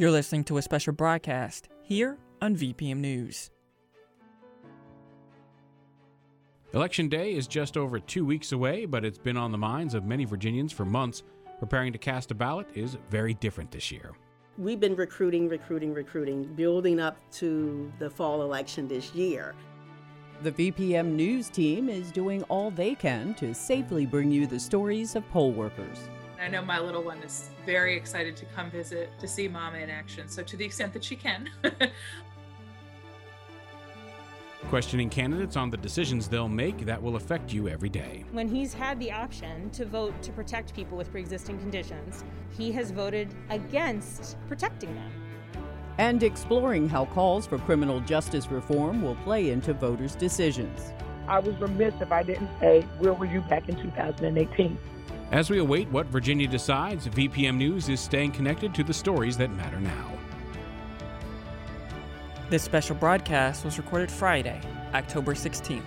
You're listening to a special broadcast here on VPM News. Election Day is just over two weeks away, but it's been on the minds of many Virginians for months. Preparing to cast a ballot is very different this year. We've been recruiting, recruiting, recruiting, building up to the fall election this year. The VPM News team is doing all they can to safely bring you the stories of poll workers. I know my little one is very excited to come visit to see mama in action. So, to the extent that she can, questioning candidates on the decisions they'll make that will affect you every day. When he's had the option to vote to protect people with pre existing conditions, he has voted against protecting them. And exploring how calls for criminal justice reform will play into voters' decisions. I was remiss if I didn't say, Where were you back in 2018? As we await what Virginia decides, VPM News is staying connected to the stories that matter now. This special broadcast was recorded Friday, October 16th.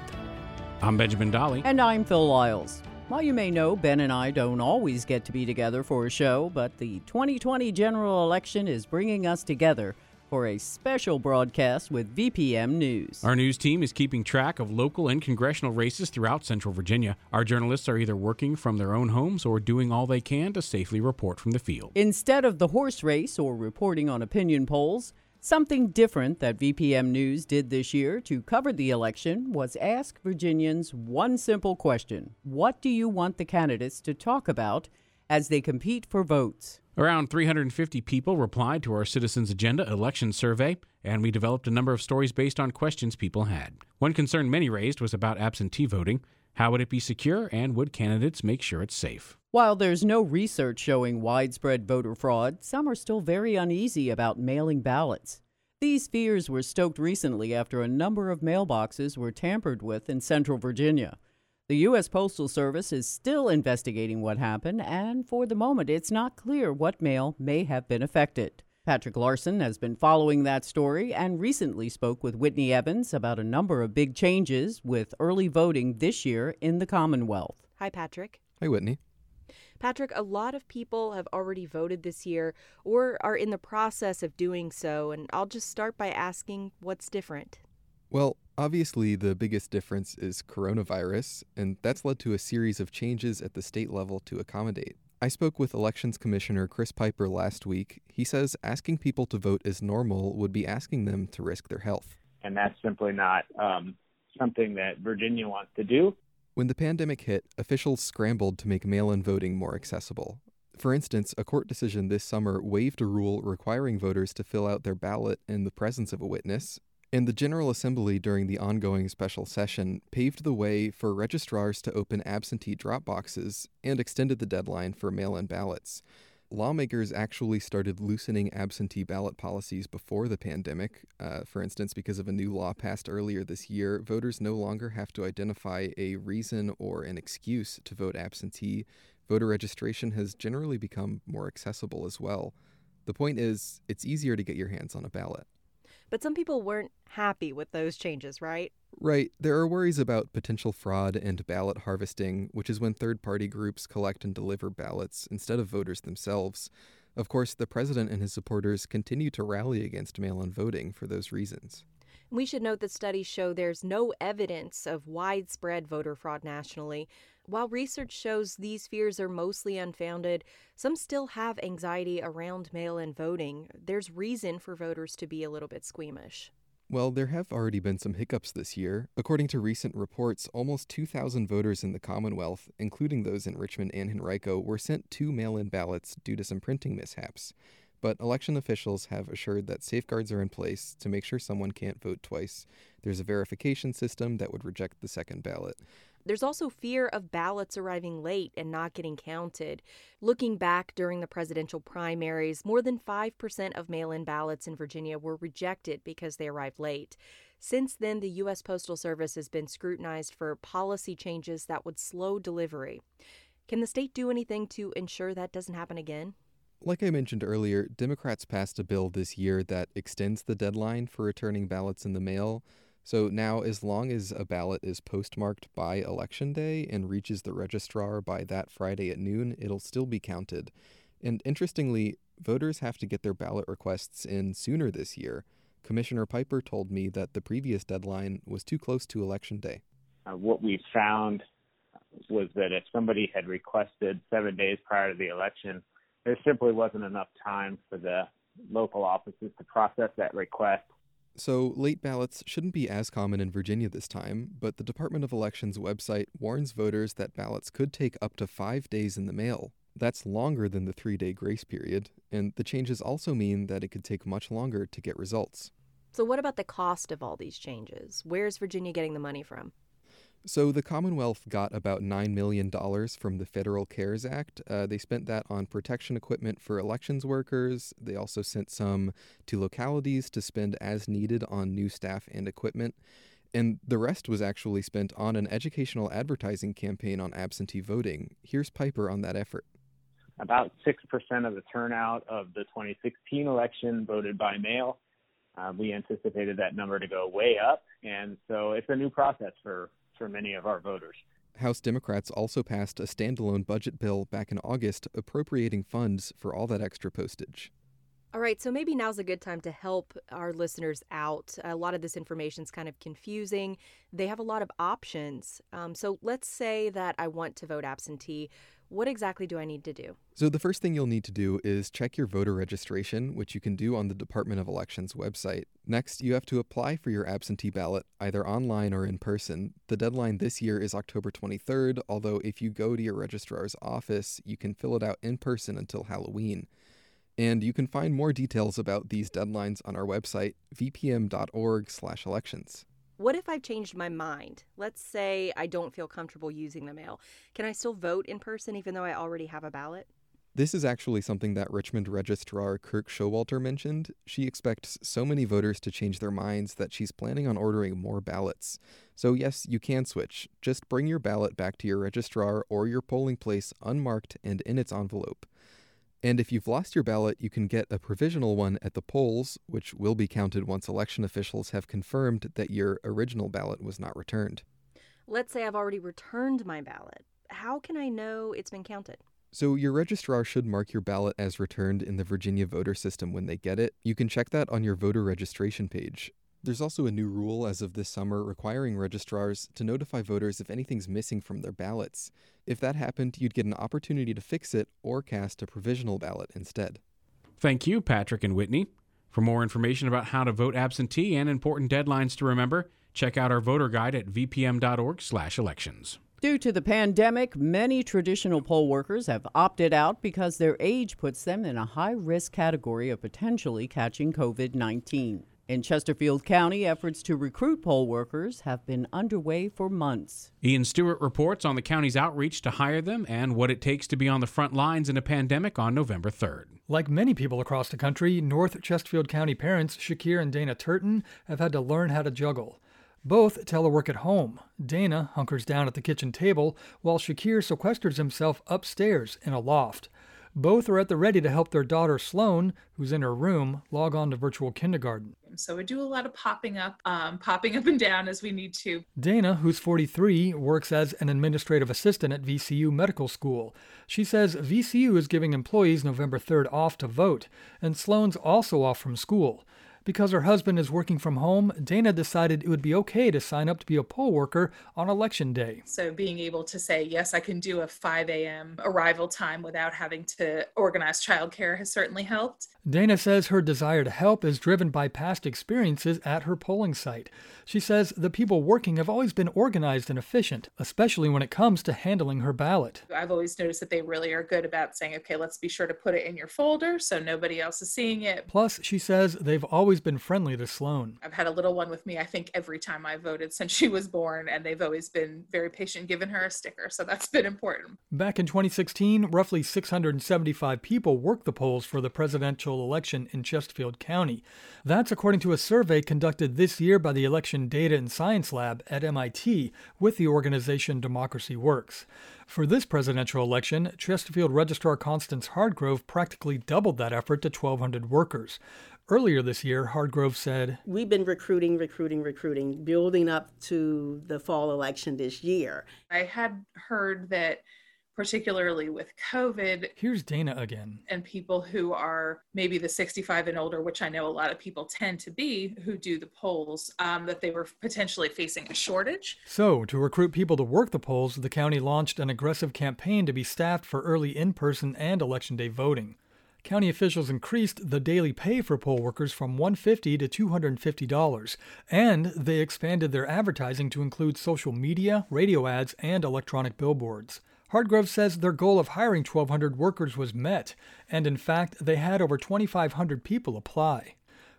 I'm Benjamin Dolly. And I'm Phil Lyles. While you may know, Ben and I don't always get to be together for a show, but the 2020 general election is bringing us together for a special broadcast with VPM News. Our news team is keeping track of local and congressional races throughout Central Virginia. Our journalists are either working from their own homes or doing all they can to safely report from the field. Instead of the horse race or reporting on opinion polls, Something different that VPM News did this year to cover the election was ask Virginians one simple question What do you want the candidates to talk about as they compete for votes? Around 350 people replied to our Citizens Agenda election survey, and we developed a number of stories based on questions people had. One concern many raised was about absentee voting. How would it be secure, and would candidates make sure it's safe? While there's no research showing widespread voter fraud, some are still very uneasy about mailing ballots. These fears were stoked recently after a number of mailboxes were tampered with in central Virginia. The U.S. Postal Service is still investigating what happened, and for the moment, it's not clear what mail may have been affected. Patrick Larson has been following that story and recently spoke with Whitney Evans about a number of big changes with early voting this year in the Commonwealth. Hi, Patrick. Hi, Whitney. Patrick, a lot of people have already voted this year or are in the process of doing so, and I'll just start by asking what's different. Well, obviously, the biggest difference is coronavirus, and that's led to a series of changes at the state level to accommodate. I spoke with Elections Commissioner Chris Piper last week. He says asking people to vote as normal would be asking them to risk their health. And that's simply not um, something that Virginia wants to do. When the pandemic hit, officials scrambled to make mail in voting more accessible. For instance, a court decision this summer waived a rule requiring voters to fill out their ballot in the presence of a witness, and the General Assembly during the ongoing special session paved the way for registrars to open absentee drop boxes and extended the deadline for mail in ballots. Lawmakers actually started loosening absentee ballot policies before the pandemic. Uh, for instance, because of a new law passed earlier this year, voters no longer have to identify a reason or an excuse to vote absentee. Voter registration has generally become more accessible as well. The point is, it's easier to get your hands on a ballot. But some people weren't happy with those changes, right? Right. There are worries about potential fraud and ballot harvesting, which is when third party groups collect and deliver ballots instead of voters themselves. Of course, the president and his supporters continue to rally against mail in voting for those reasons. We should note that studies show there's no evidence of widespread voter fraud nationally. While research shows these fears are mostly unfounded, some still have anxiety around mail in voting. There's reason for voters to be a little bit squeamish. Well, there have already been some hiccups this year. According to recent reports, almost 2,000 voters in the Commonwealth, including those in Richmond and Henrico, were sent two mail in ballots due to some printing mishaps but election officials have assured that safeguards are in place to make sure someone can't vote twice. There's a verification system that would reject the second ballot. There's also fear of ballots arriving late and not getting counted. Looking back during the presidential primaries, more than 5% of mail in ballots in Virginia were rejected because they arrived late. Since then, the U.S. Postal Service has been scrutinized for policy changes that would slow delivery. Can the state do anything to ensure that doesn't happen again? Like I mentioned earlier, Democrats passed a bill this year that extends the deadline for returning ballots in the mail. So now, as long as a ballot is postmarked by Election Day and reaches the registrar by that Friday at noon, it'll still be counted. And interestingly, voters have to get their ballot requests in sooner this year. Commissioner Piper told me that the previous deadline was too close to Election Day. Uh, what we found was that if somebody had requested seven days prior to the election, there simply wasn't enough time for the local offices to process that request. So, late ballots shouldn't be as common in Virginia this time, but the Department of Elections website warns voters that ballots could take up to five days in the mail. That's longer than the three day grace period, and the changes also mean that it could take much longer to get results. So, what about the cost of all these changes? Where's Virginia getting the money from? So the Commonwealth got about $9 million from the Federal CARES Act. Uh, they spent that on protection equipment for elections workers. They also sent some to localities to spend as needed on new staff and equipment. And the rest was actually spent on an educational advertising campaign on absentee voting. Here's Piper on that effort. About 6% of the turnout of the 2016 election voted by mail. Uh, we anticipated that number to go way up, and so it's a new process for for many of our voters. House Democrats also passed a standalone budget bill back in August appropriating funds for all that extra postage. All right, so maybe now's a good time to help our listeners out. A lot of this information is kind of confusing. They have a lot of options. Um, so let's say that I want to vote absentee. What exactly do I need to do? So, the first thing you'll need to do is check your voter registration, which you can do on the Department of Elections website. Next, you have to apply for your absentee ballot, either online or in person. The deadline this year is October 23rd, although if you go to your registrar's office, you can fill it out in person until Halloween. And you can find more details about these deadlines on our website, vpm.org/elections. What if I've changed my mind? Let's say I don't feel comfortable using the mail. Can I still vote in person even though I already have a ballot? This is actually something that Richmond Registrar Kirk Showalter mentioned. She expects so many voters to change their minds that she's planning on ordering more ballots. So, yes, you can switch. Just bring your ballot back to your registrar or your polling place unmarked and in its envelope. And if you've lost your ballot, you can get a provisional one at the polls, which will be counted once election officials have confirmed that your original ballot was not returned. Let's say I've already returned my ballot. How can I know it's been counted? So, your registrar should mark your ballot as returned in the Virginia voter system when they get it. You can check that on your voter registration page. There's also a new rule as of this summer requiring registrars to notify voters if anything's missing from their ballots. If that happened, you'd get an opportunity to fix it or cast a provisional ballot instead. Thank you, Patrick and Whitney. For more information about how to vote absentee and important deadlines to remember, check out our voter guide at vpm.org/elections. Due to the pandemic, many traditional poll workers have opted out because their age puts them in a high risk category of potentially catching COVID 19. In Chesterfield County, efforts to recruit poll workers have been underway for months. Ian Stewart reports on the county's outreach to hire them and what it takes to be on the front lines in a pandemic on November 3rd. Like many people across the country, North Chesterfield County parents Shakir and Dana Turton have had to learn how to juggle. Both telework at home. Dana hunkers down at the kitchen table while Shakir sequesters himself upstairs in a loft. Both are at the ready to help their daughter Sloan, who's in her room, log on to virtual kindergarten. So we do a lot of popping up, um, popping up and down as we need to. Dana, who's 43, works as an administrative assistant at VCU Medical School. She says VCU is giving employees November 3rd off to vote, and Sloan's also off from school. Because her husband is working from home, Dana decided it would be okay to sign up to be a poll worker on election day. So being able to say, yes, I can do a 5 a.m. arrival time without having to organize childcare has certainly helped. Dana says her desire to help is driven by past experiences at her polling site. She says the people working have always been organized and efficient, especially when it comes to handling her ballot. I've always noticed that they really are good about saying, okay, let's be sure to put it in your folder so nobody else is seeing it. Plus, she says they've always been friendly to Sloan. I've had a little one with me, I think, every time I voted since she was born, and they've always been very patient giving her a sticker, so that's been important. Back in 2016, roughly 675 people worked the polls for the presidential election in Chesterfield County. That's according to a survey conducted this year by the Election Data and Science Lab at MIT with the organization Democracy Works. For this presidential election, Chesterfield Registrar Constance Hargrove practically doubled that effort to 1,200 workers. Earlier this year, Hargrove said, We've been recruiting, recruiting, recruiting, building up to the fall election this year. I had heard that particularly with COVID. Here's Dana again. And people who are maybe the 65 and older, which I know a lot of people tend to be who do the polls, um, that they were potentially facing a shortage. So, to recruit people to work the polls, the county launched an aggressive campaign to be staffed for early in person and election day voting. County officials increased the daily pay for poll workers from 150 to $250, and they expanded their advertising to include social media, radio ads, and electronic billboards. Hargrove says their goal of hiring 1,200 workers was met, and in fact, they had over 2,500 people apply.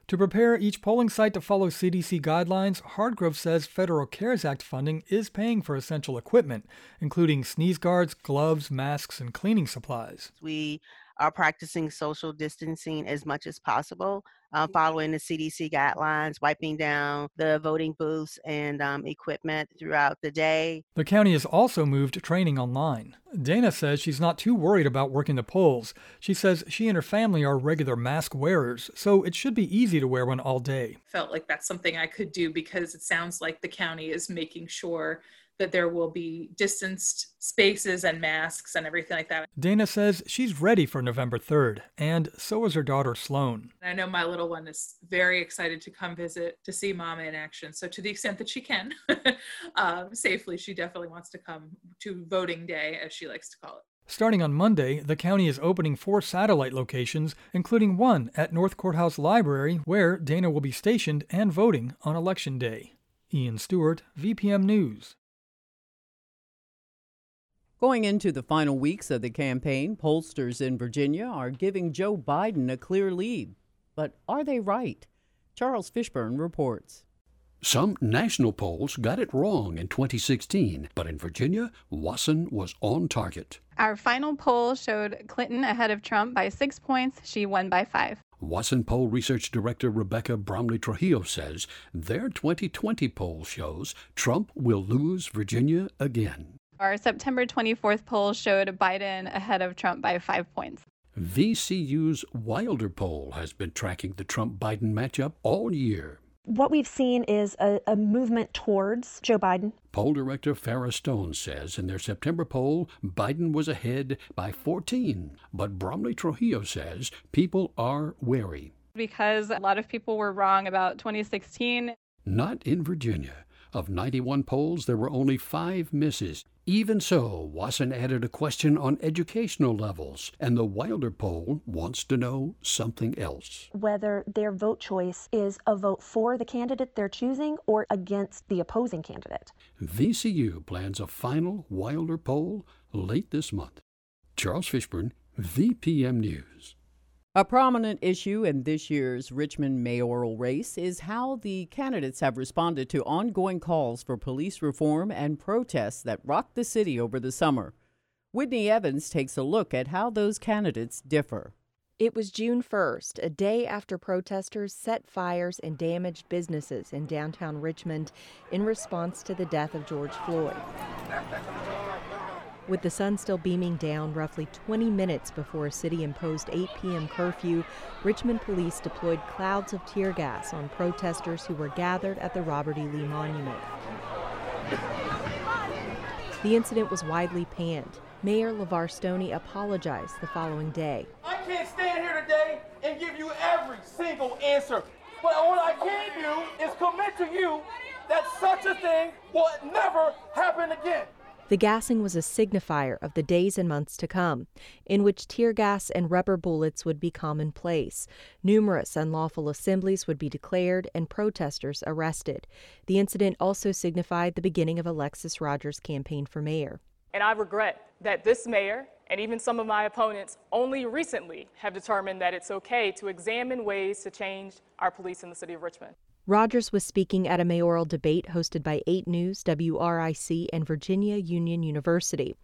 To prepare each polling site to follow CDC guidelines, Hargrove says federal CARES Act funding is paying for essential equipment, including sneeze guards, gloves, masks, and cleaning supplies. We are practicing social distancing as much as possible, uh, following the CDC guidelines, wiping down the voting booths and um, equipment throughout the day. The county has also moved training online. Dana says she's not too worried about working the polls. She says she and her family are regular mask wearers, so it should be easy to wear one all day. Felt like that's something I could do because it sounds like the county is making sure that there will be distanced spaces and masks and everything like that. Dana says she's ready for November 3rd, and so is her daughter Sloan. I know my little one is very excited to come visit to see mama in action. So, to the extent that she can um, safely, she definitely wants to come to voting day, as she likes to call it. Starting on Monday, the county is opening four satellite locations, including one at North Courthouse Library, where Dana will be stationed and voting on Election Day. Ian Stewart, VPM News. Going into the final weeks of the campaign, pollsters in Virginia are giving Joe Biden a clear lead. But are they right? Charles Fishburne reports. Some national polls got it wrong in 2016, but in Virginia, Wason was on target. Our final poll showed Clinton ahead of Trump by six points. She won by five. Wason poll research director Rebecca Bromley Trujillo says their 2020 poll shows Trump will lose Virginia again. Our September 24th poll showed Biden ahead of Trump by five points. VCU's Wilder poll has been tracking the Trump Biden matchup all year. What we've seen is a, a, movement towards Joe Biden. Poll director Farah Stone says in their September poll, Biden was ahead by 14. But Bromley Trujillo says people are wary. Because a lot of people were wrong about 2016. Not in Virginia. Of 91 polls, there were only five misses. Even so, Wason added a question on educational levels, and the Wilder poll wants to know something else. Whether their vote choice is a vote for the candidate they're choosing or against the opposing candidate. VCU plans a final Wilder poll late this month. Charles Fishburne, VPM News. A prominent issue in this year's Richmond mayoral race is how the candidates have responded to ongoing calls for police reform and protests that rocked the city over the summer. Whitney Evans takes a look at how those candidates differ. It was June 1st, a day after protesters set fires and damaged businesses in downtown Richmond in response to the death of George Floyd. With the sun still beaming down roughly 20 minutes before a city imposed 8 p.m. curfew, Richmond police deployed clouds of tear gas on protesters who were gathered at the Robert E. Lee Monument. The incident was widely panned. Mayor LeVar Stoney apologized the following day. I can't stand here today and give you every single answer, but what I can do is commit to you that such a thing will never happen again. The gassing was a signifier of the days and months to come, in which tear gas and rubber bullets would be commonplace. Numerous unlawful assemblies would be declared and protesters arrested. The incident also signified the beginning of Alexis Rogers' campaign for mayor. And I regret that this mayor and even some of my opponents only recently have determined that it's okay to examine ways to change our police in the city of Richmond. Rogers was speaking at a mayoral debate hosted by 8 News, WRIC, and Virginia Union University.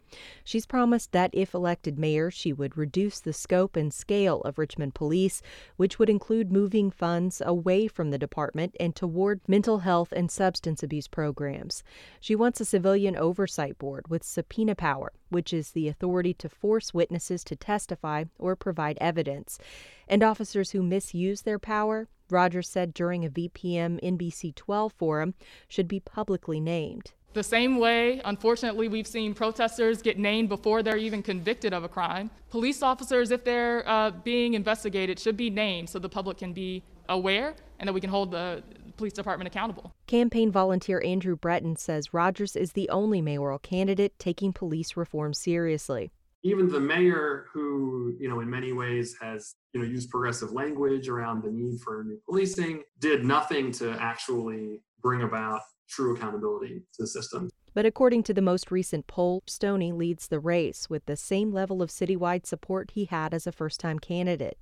She's promised that if elected mayor, she would reduce the scope and scale of Richmond Police, which would include moving funds away from the department and toward mental health and substance abuse programs. She wants a civilian oversight board with subpoena power, which is the authority to force witnesses to testify or provide evidence. And officers who misuse their power Rogers said during a VPM NBC 12 forum should be publicly named. The same way, unfortunately, we've seen protesters get named before they're even convicted of a crime. Police officers, if they're uh, being investigated, should be named so the public can be aware and that we can hold the police department accountable. Campaign volunteer Andrew Breton says Rogers is the only mayoral candidate taking police reform seriously even the mayor who you know in many ways has you know used progressive language around the need for new policing did nothing to actually bring about true accountability to the system but according to the most recent poll, Stoney leads the race with the same level of citywide support he had as a first time candidate.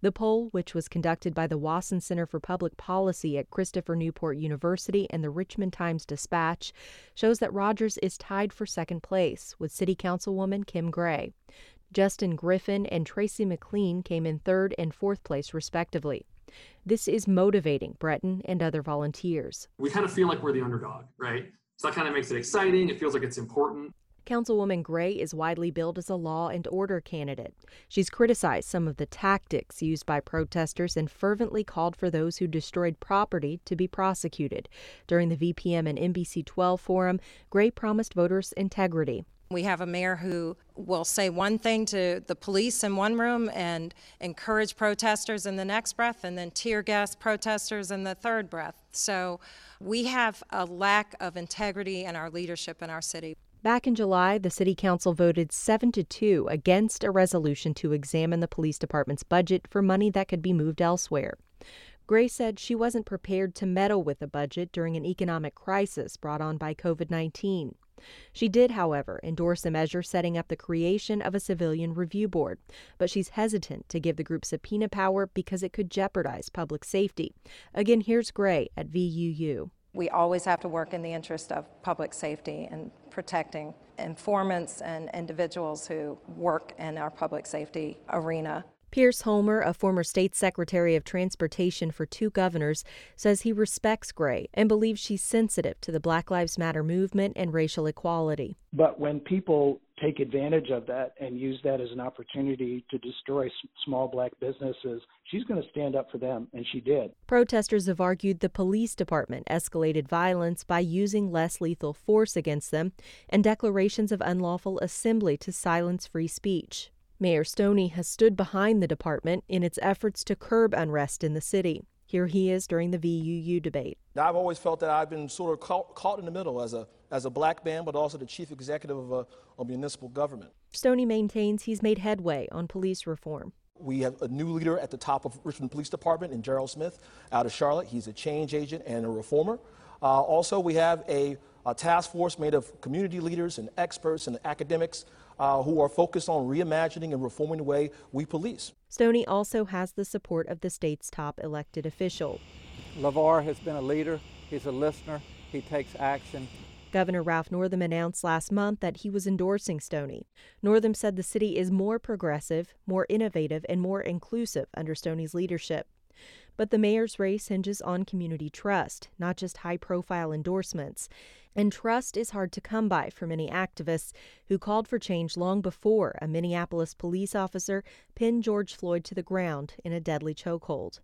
The poll, which was conducted by the Wason Center for Public Policy at Christopher Newport University and the Richmond Times Dispatch, shows that Rogers is tied for second place with City Councilwoman Kim Gray. Justin Griffin and Tracy McLean came in third and fourth place, respectively. This is motivating Breton and other volunteers. We kind of feel like we're the underdog, right? So that kind of makes it exciting. It feels like it's important. Councilwoman Gray is widely billed as a law and order candidate. She's criticized some of the tactics used by protesters and fervently called for those who destroyed property to be prosecuted. During the VPM and NBC 12 forum, Gray promised voters integrity. We have a mayor who will say one thing to the police in one room and encourage protesters in the next breath, and then tear gas protesters in the third breath. So we have a lack of integrity in our leadership in our city. Back in July, the City Council voted 7 to 2 against a resolution to examine the police department's budget for money that could be moved elsewhere. Gray said she wasn't prepared to meddle with the budget during an economic crisis brought on by COVID 19. She did, however, endorse a measure setting up the creation of a civilian review board, but she's hesitant to give the group subpoena power because it could jeopardize public safety. Again, here's Gray at VUU. We always have to work in the interest of public safety and protecting informants and individuals who work in our public safety arena. Pierce Homer, a former state secretary of transportation for two governors, says he respects Gray and believes she's sensitive to the Black Lives Matter movement and racial equality. But when people take advantage of that and use that as an opportunity to destroy small black businesses, she's going to stand up for them, and she did. Protesters have argued the police department escalated violence by using less lethal force against them and declarations of unlawful assembly to silence free speech. Mayor Stoney has stood behind the department in its efforts to curb unrest in the city. Here he is during the VUU debate. I've always felt that I've been sort of caught, caught in the middle as a, as a black man, but also the chief executive of a, a municipal government. Stoney maintains he's made headway on police reform. We have a new leader at the top of Richmond Police Department in Gerald Smith out of Charlotte. He's a change agent and a reformer. Uh, also, we have a, a task force made of community leaders and experts and academics uh, who are focused on reimagining and reforming the way we police. Stoney also has the support of the state's top elected official. LeVar has been a leader, he's a listener, he takes action. Governor Ralph Northam announced last month that he was endorsing Stoney. Northam said the city is more progressive, more innovative, and more inclusive under Stoney's leadership. But the mayor's race hinges on community trust, not just high profile endorsements. And trust is hard to come by for many activists who called for change long before a Minneapolis police officer pinned George Floyd to the ground in a deadly chokehold.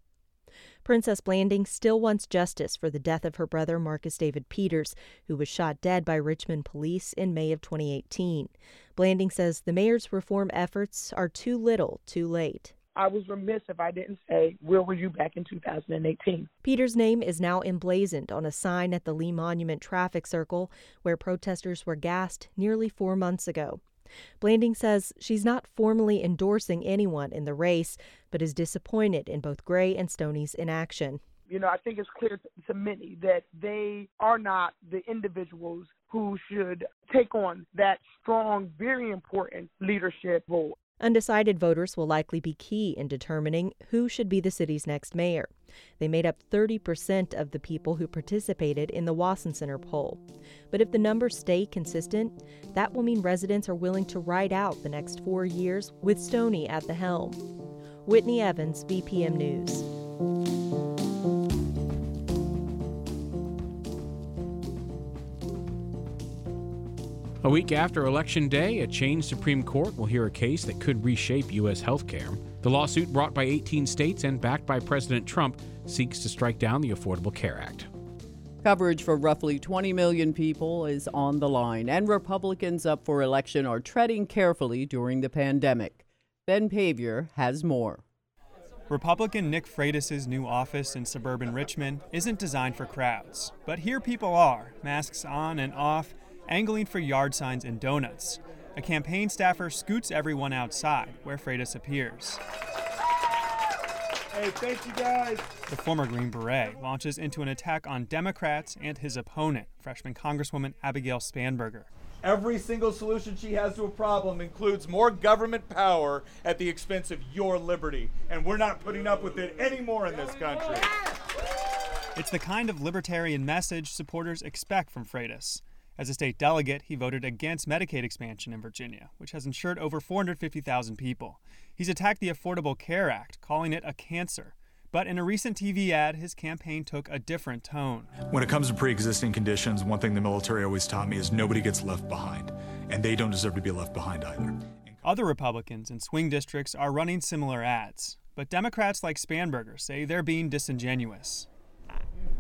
Princess Blanding still wants justice for the death of her brother Marcus David Peters, who was shot dead by Richmond police in May of 2018. Blanding says the mayor's reform efforts are too little, too late. I was remiss if I didn't say, where were you back in 2018? Peter's name is now emblazoned on a sign at the Lee Monument traffic circle where protesters were gassed nearly four months ago. Blanding says she's not formally endorsing anyone in the race, but is disappointed in both Gray and Stoney's inaction. You know, I think it's clear to many that they are not the individuals who should take on that strong, very important leadership role. Undecided voters will likely be key in determining who should be the city's next mayor. They made up 30% of the people who participated in the Wason Center poll. But if the numbers stay consistent, that will mean residents are willing to ride out the next four years with Stoney at the helm. Whitney Evans, VPM News. A week after Election Day, a changed Supreme Court will hear a case that could reshape U.S. health care. The lawsuit, brought by 18 states and backed by President Trump, seeks to strike down the Affordable Care Act. Coverage for roughly 20 million people is on the line, and Republicans up for election are treading carefully during the pandemic. Ben Paviour has more. Republican Nick Freitas' new office in suburban Richmond isn't designed for crowds, but here people are, masks on and off, angling for yard signs and donuts. A campaign staffer scoots everyone outside, where Freitas appears. Hey, thank you guys. The former Green Beret launches into an attack on Democrats and his opponent, freshman Congresswoman Abigail Spanberger. Every single solution she has to a problem includes more government power at the expense of your liberty. And we're not putting up with it anymore in this country. It's the kind of libertarian message supporters expect from Freitas. As a state delegate, he voted against Medicaid expansion in Virginia, which has insured over 450,000 people. He's attacked the Affordable Care Act, calling it a cancer. But in a recent TV ad, his campaign took a different tone. When it comes to pre existing conditions, one thing the military always taught me is nobody gets left behind, and they don't deserve to be left behind either. Other Republicans in swing districts are running similar ads, but Democrats like Spanberger say they're being disingenuous.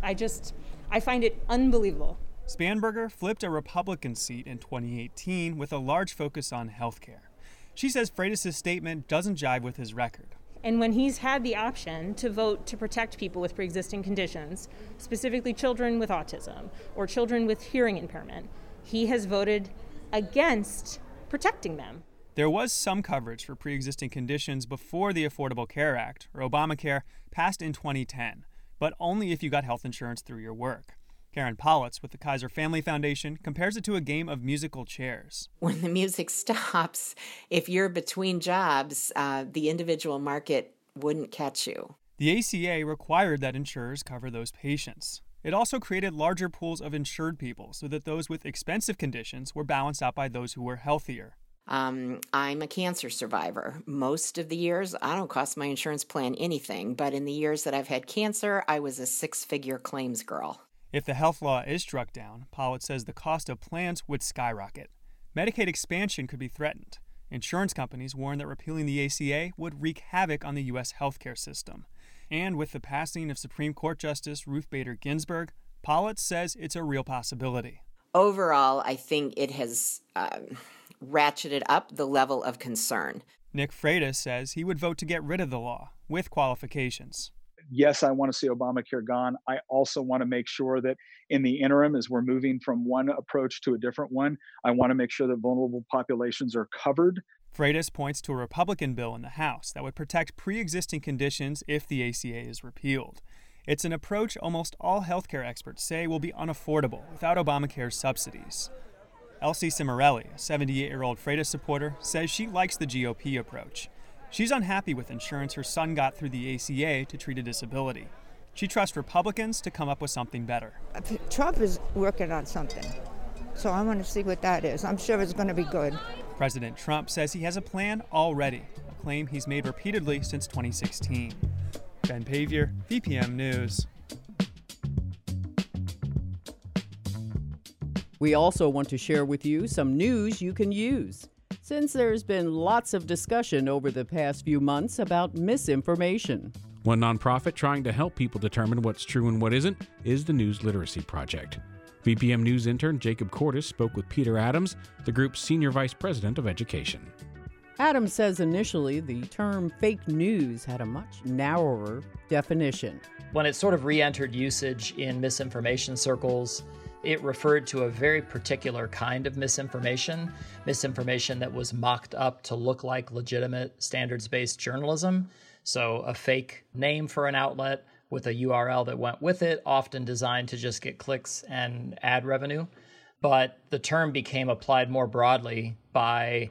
I just, I find it unbelievable Spanberger flipped a Republican seat in 2018 with a large focus on health care. She says Freitas' statement doesn't jive with his record. And when he's had the option to vote to protect people with pre existing conditions, specifically children with autism or children with hearing impairment, he has voted against protecting them. There was some coverage for pre existing conditions before the Affordable Care Act, or Obamacare, passed in 2010, but only if you got health insurance through your work. Karen Pollitz with the Kaiser Family Foundation compares it to a game of musical chairs. When the music stops, if you're between jobs, uh, the individual market wouldn't catch you. The ACA required that insurers cover those patients. It also created larger pools of insured people so that those with expensive conditions were balanced out by those who were healthier. Um, I'm a cancer survivor. Most of the years, I don't cost my insurance plan anything, but in the years that I've had cancer, I was a six figure claims girl. If the health law is struck down, Pollitz says the cost of plans would skyrocket. Medicaid expansion could be threatened. Insurance companies warn that repealing the ACA would wreak havoc on the U.S. healthcare system. And with the passing of Supreme Court Justice Ruth Bader Ginsburg, Pollitz says it's a real possibility. Overall, I think it has um, ratcheted up the level of concern. Nick Freitas says he would vote to get rid of the law, with qualifications yes, I want to see Obamacare gone. I also want to make sure that in the interim, as we're moving from one approach to a different one, I want to make sure that vulnerable populations are covered. Freitas points to a Republican bill in the House that would protect pre existing conditions if the ACA is repealed. It's an approach almost all healthcare experts say will be unaffordable without Obamacare's subsidies. Elsie Cimarelli, a 78 year old Freitas supporter, says she likes the GOP approach. She's unhappy with insurance her son got through the ACA to treat a disability. She trusts Republicans to come up with something better. Trump is working on something, so I want to see what that is. I'm sure it's going to be good. President Trump says he has a plan already, a claim he's made repeatedly since 2016. Ben Paviour, VPM News. We also want to share with you some news you can use since there's been lots of discussion over the past few months about misinformation. One nonprofit trying to help people determine what's true and what isn't is the News Literacy Project. VPM News intern Jacob Cordes spoke with Peter Adams, the group's senior vice president of education. Adams says initially the term fake news had a much narrower definition. When it sort of re entered usage in misinformation circles, it referred to a very particular kind of misinformation, misinformation that was mocked up to look like legitimate standards based journalism. So, a fake name for an outlet with a URL that went with it, often designed to just get clicks and ad revenue. But the term became applied more broadly by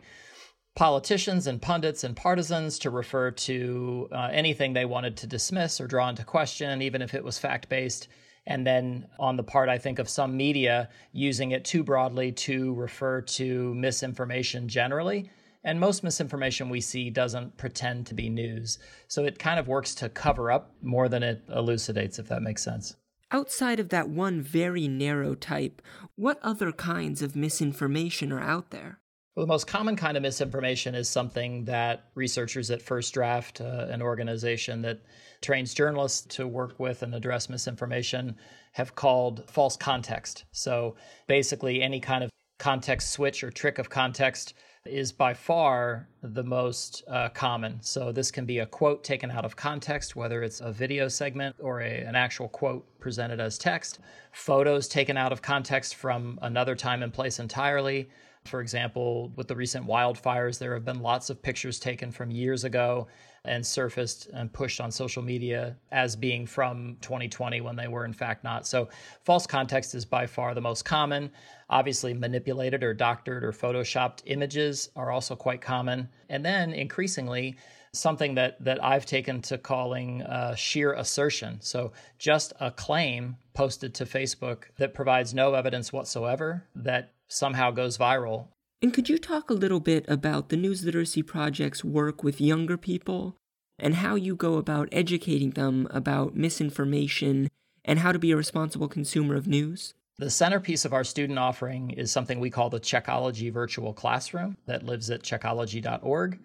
politicians and pundits and partisans to refer to uh, anything they wanted to dismiss or draw into question, even if it was fact based. And then on the part, I think, of some media using it too broadly to refer to misinformation generally. And most misinformation we see doesn't pretend to be news. So it kind of works to cover up more than it elucidates, if that makes sense. Outside of that one very narrow type, what other kinds of misinformation are out there? Well, the most common kind of misinformation is something that researchers at First Draft, uh, an organization that trains journalists to work with and address misinformation, have called false context. So basically, any kind of context switch or trick of context is by far the most uh, common. So this can be a quote taken out of context, whether it's a video segment or a, an actual quote presented as text, photos taken out of context from another time and place entirely for example, with the recent wildfires, there have been lots of pictures taken from years ago and surfaced and pushed on social media as being from 2020 when they were in fact not. So, false context is by far the most common. Obviously, manipulated or doctored or photoshopped images are also quite common. And then increasingly, something that, that I've taken to calling uh, sheer assertion. So, just a claim posted to Facebook that provides no evidence whatsoever that somehow goes viral. And could you talk a little bit about the News Literacy Project's work with younger people and how you go about educating them about misinformation and how to be a responsible consumer of news? The centerpiece of our student offering is something we call the Checkology Virtual Classroom that lives at checkology.org.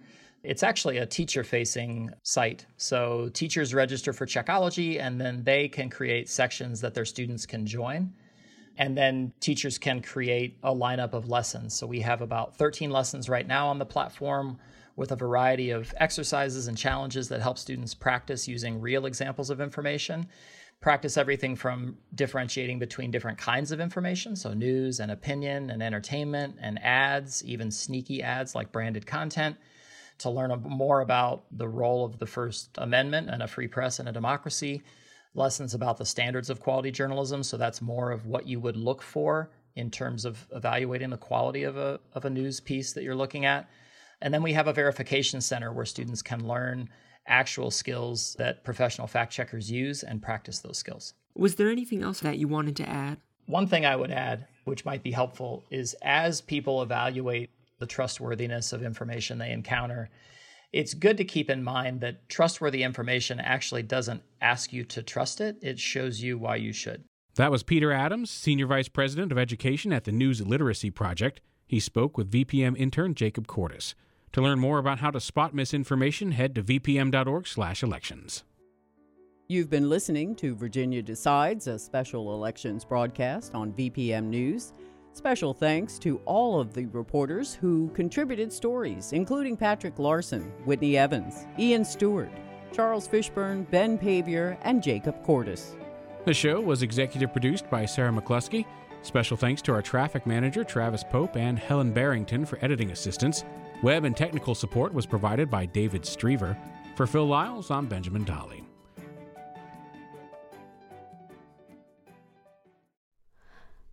It's actually a teacher facing site. So teachers register for Checkology and then they can create sections that their students can join. And then teachers can create a lineup of lessons. So we have about 13 lessons right now on the platform with a variety of exercises and challenges that help students practice using real examples of information. Practice everything from differentiating between different kinds of information, so news and opinion and entertainment and ads, even sneaky ads like branded content, to learn more about the role of the First Amendment and a free press and a democracy lessons about the standards of quality journalism. So that's more of what you would look for in terms of evaluating the quality of a, of a news piece that you're looking at. And then we have a verification center where students can learn actual skills that professional fact checkers use and practice those skills. Was there anything else that you wanted to add? One thing I would add, which might be helpful, is as people evaluate the trustworthiness of information they encounter, it's good to keep in mind that trustworthy information actually doesn't ask you to trust it, it shows you why you should. That was Peter Adams, Senior Vice President of Education at the News Literacy Project. He spoke with VPM intern Jacob Cordes. To learn more about how to spot misinformation, head to vpm.org/elections. You've been listening to Virginia Decides, a special elections broadcast on VPM News. Special thanks to all of the reporters who contributed stories, including Patrick Larson, Whitney Evans, Ian Stewart, Charles Fishburne, Ben Paviour, and Jacob Cordes. The show was executive produced by Sarah McCluskey. Special thanks to our traffic manager, Travis Pope, and Helen Barrington for editing assistance. Web and technical support was provided by David Strever. For Phil Lyles, I'm Benjamin Dolly.